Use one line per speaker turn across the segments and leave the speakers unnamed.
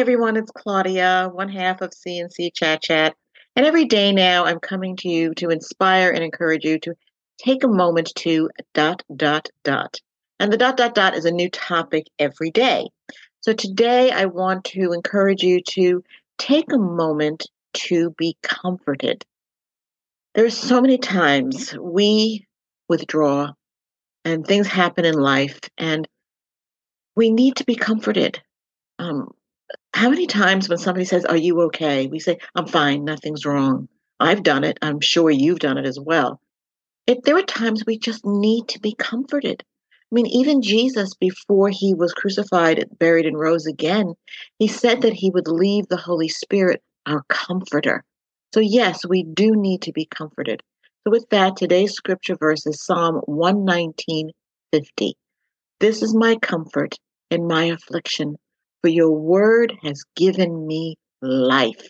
everyone, it's Claudia, one half of C&C Chat Chat. And every day now, I'm coming to you to inspire and encourage you to take a moment to dot, dot, dot. And the dot, dot, dot is a new topic every day. So today, I want to encourage you to take a moment to be comforted. There's so many times we withdraw and things happen in life and we need to be comforted. Um, how many times when somebody says, Are you okay? We say, I'm fine, nothing's wrong. I've done it. I'm sure you've done it as well. It, there are times we just need to be comforted. I mean, even Jesus, before he was crucified, buried, and rose again, he said that he would leave the Holy Spirit, our comforter. So, yes, we do need to be comforted. So, with that, today's scripture verse is Psalm 119 50. This is my comfort in my affliction for your word has given me life.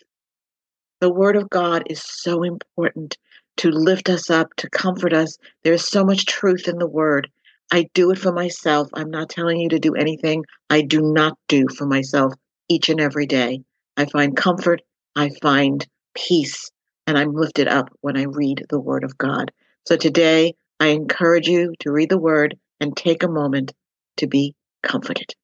The word of God is so important to lift us up, to comfort us. There is so much truth in the word. I do it for myself. I'm not telling you to do anything I do not do for myself each and every day. I find comfort, I find peace, and I'm lifted up when I read the word of God. So today, I encourage you to read the word and take a moment to be comforted.